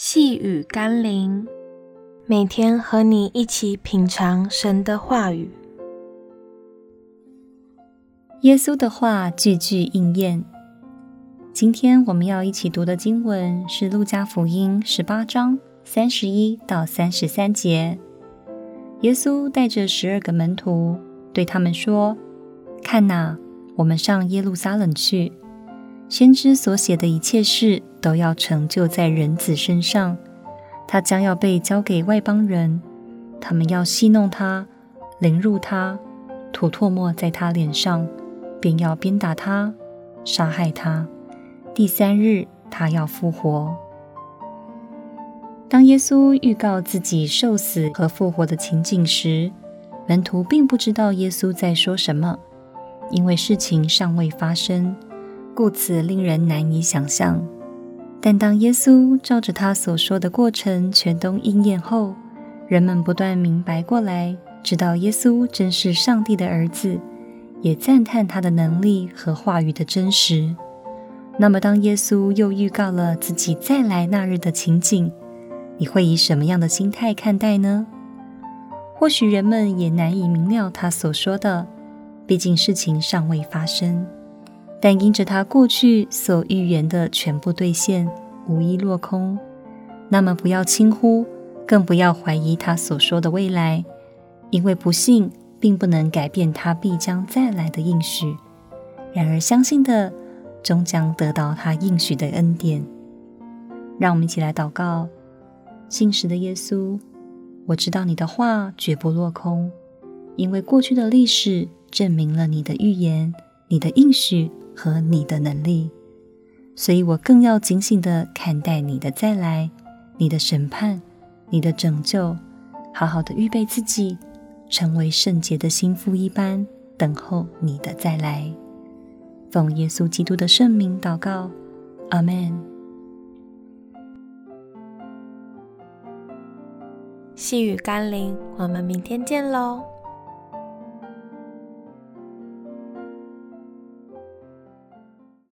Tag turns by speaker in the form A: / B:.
A: 细雨甘霖，每天和你一起品尝神的话语。
B: 耶稣的话句句应验。今天我们要一起读的经文是《路加福音》十八章三十一到三十三节。耶稣带着十二个门徒，对他们说：“看哪，我们上耶路撒冷去。”先知所写的一切事都要成就在人子身上，他将要被交给外邦人，他们要戏弄他，凌辱他，吐唾沫在他脸上，便要鞭打他，杀害他。第三日，他要复活。当耶稣预告自己受死和复活的情景时，门徒并不知道耶稣在说什么，因为事情尚未发生。故此令人难以想象。但当耶稣照着他所说的过程全都应验后，人们不断明白过来，知道耶稣真是上帝的儿子，也赞叹他的能力和话语的真实。那么，当耶稣又预告了自己再来那日的情景，你会以什么样的心态看待呢？或许人们也难以明了他所说的，毕竟事情尚未发生。但因着他过去所预言的全部兑现，无一落空，那么不要轻忽，更不要怀疑他所说的未来，因为不信并不能改变他必将再来的应许。然而相信的，终将得到他应许的恩典。让我们一起来祷告：信实的耶稣，我知道你的话绝不落空，因为过去的历史证明了你的预言，你的应许。和你的能力，所以我更要警醒地看待你的再来、你的审判、你的拯救，好好的预备自己，成为圣洁的心腹一般，等候你的再来。奉耶稣基督的圣名祷告，阿门。
A: 细雨甘霖，我们明天见喽。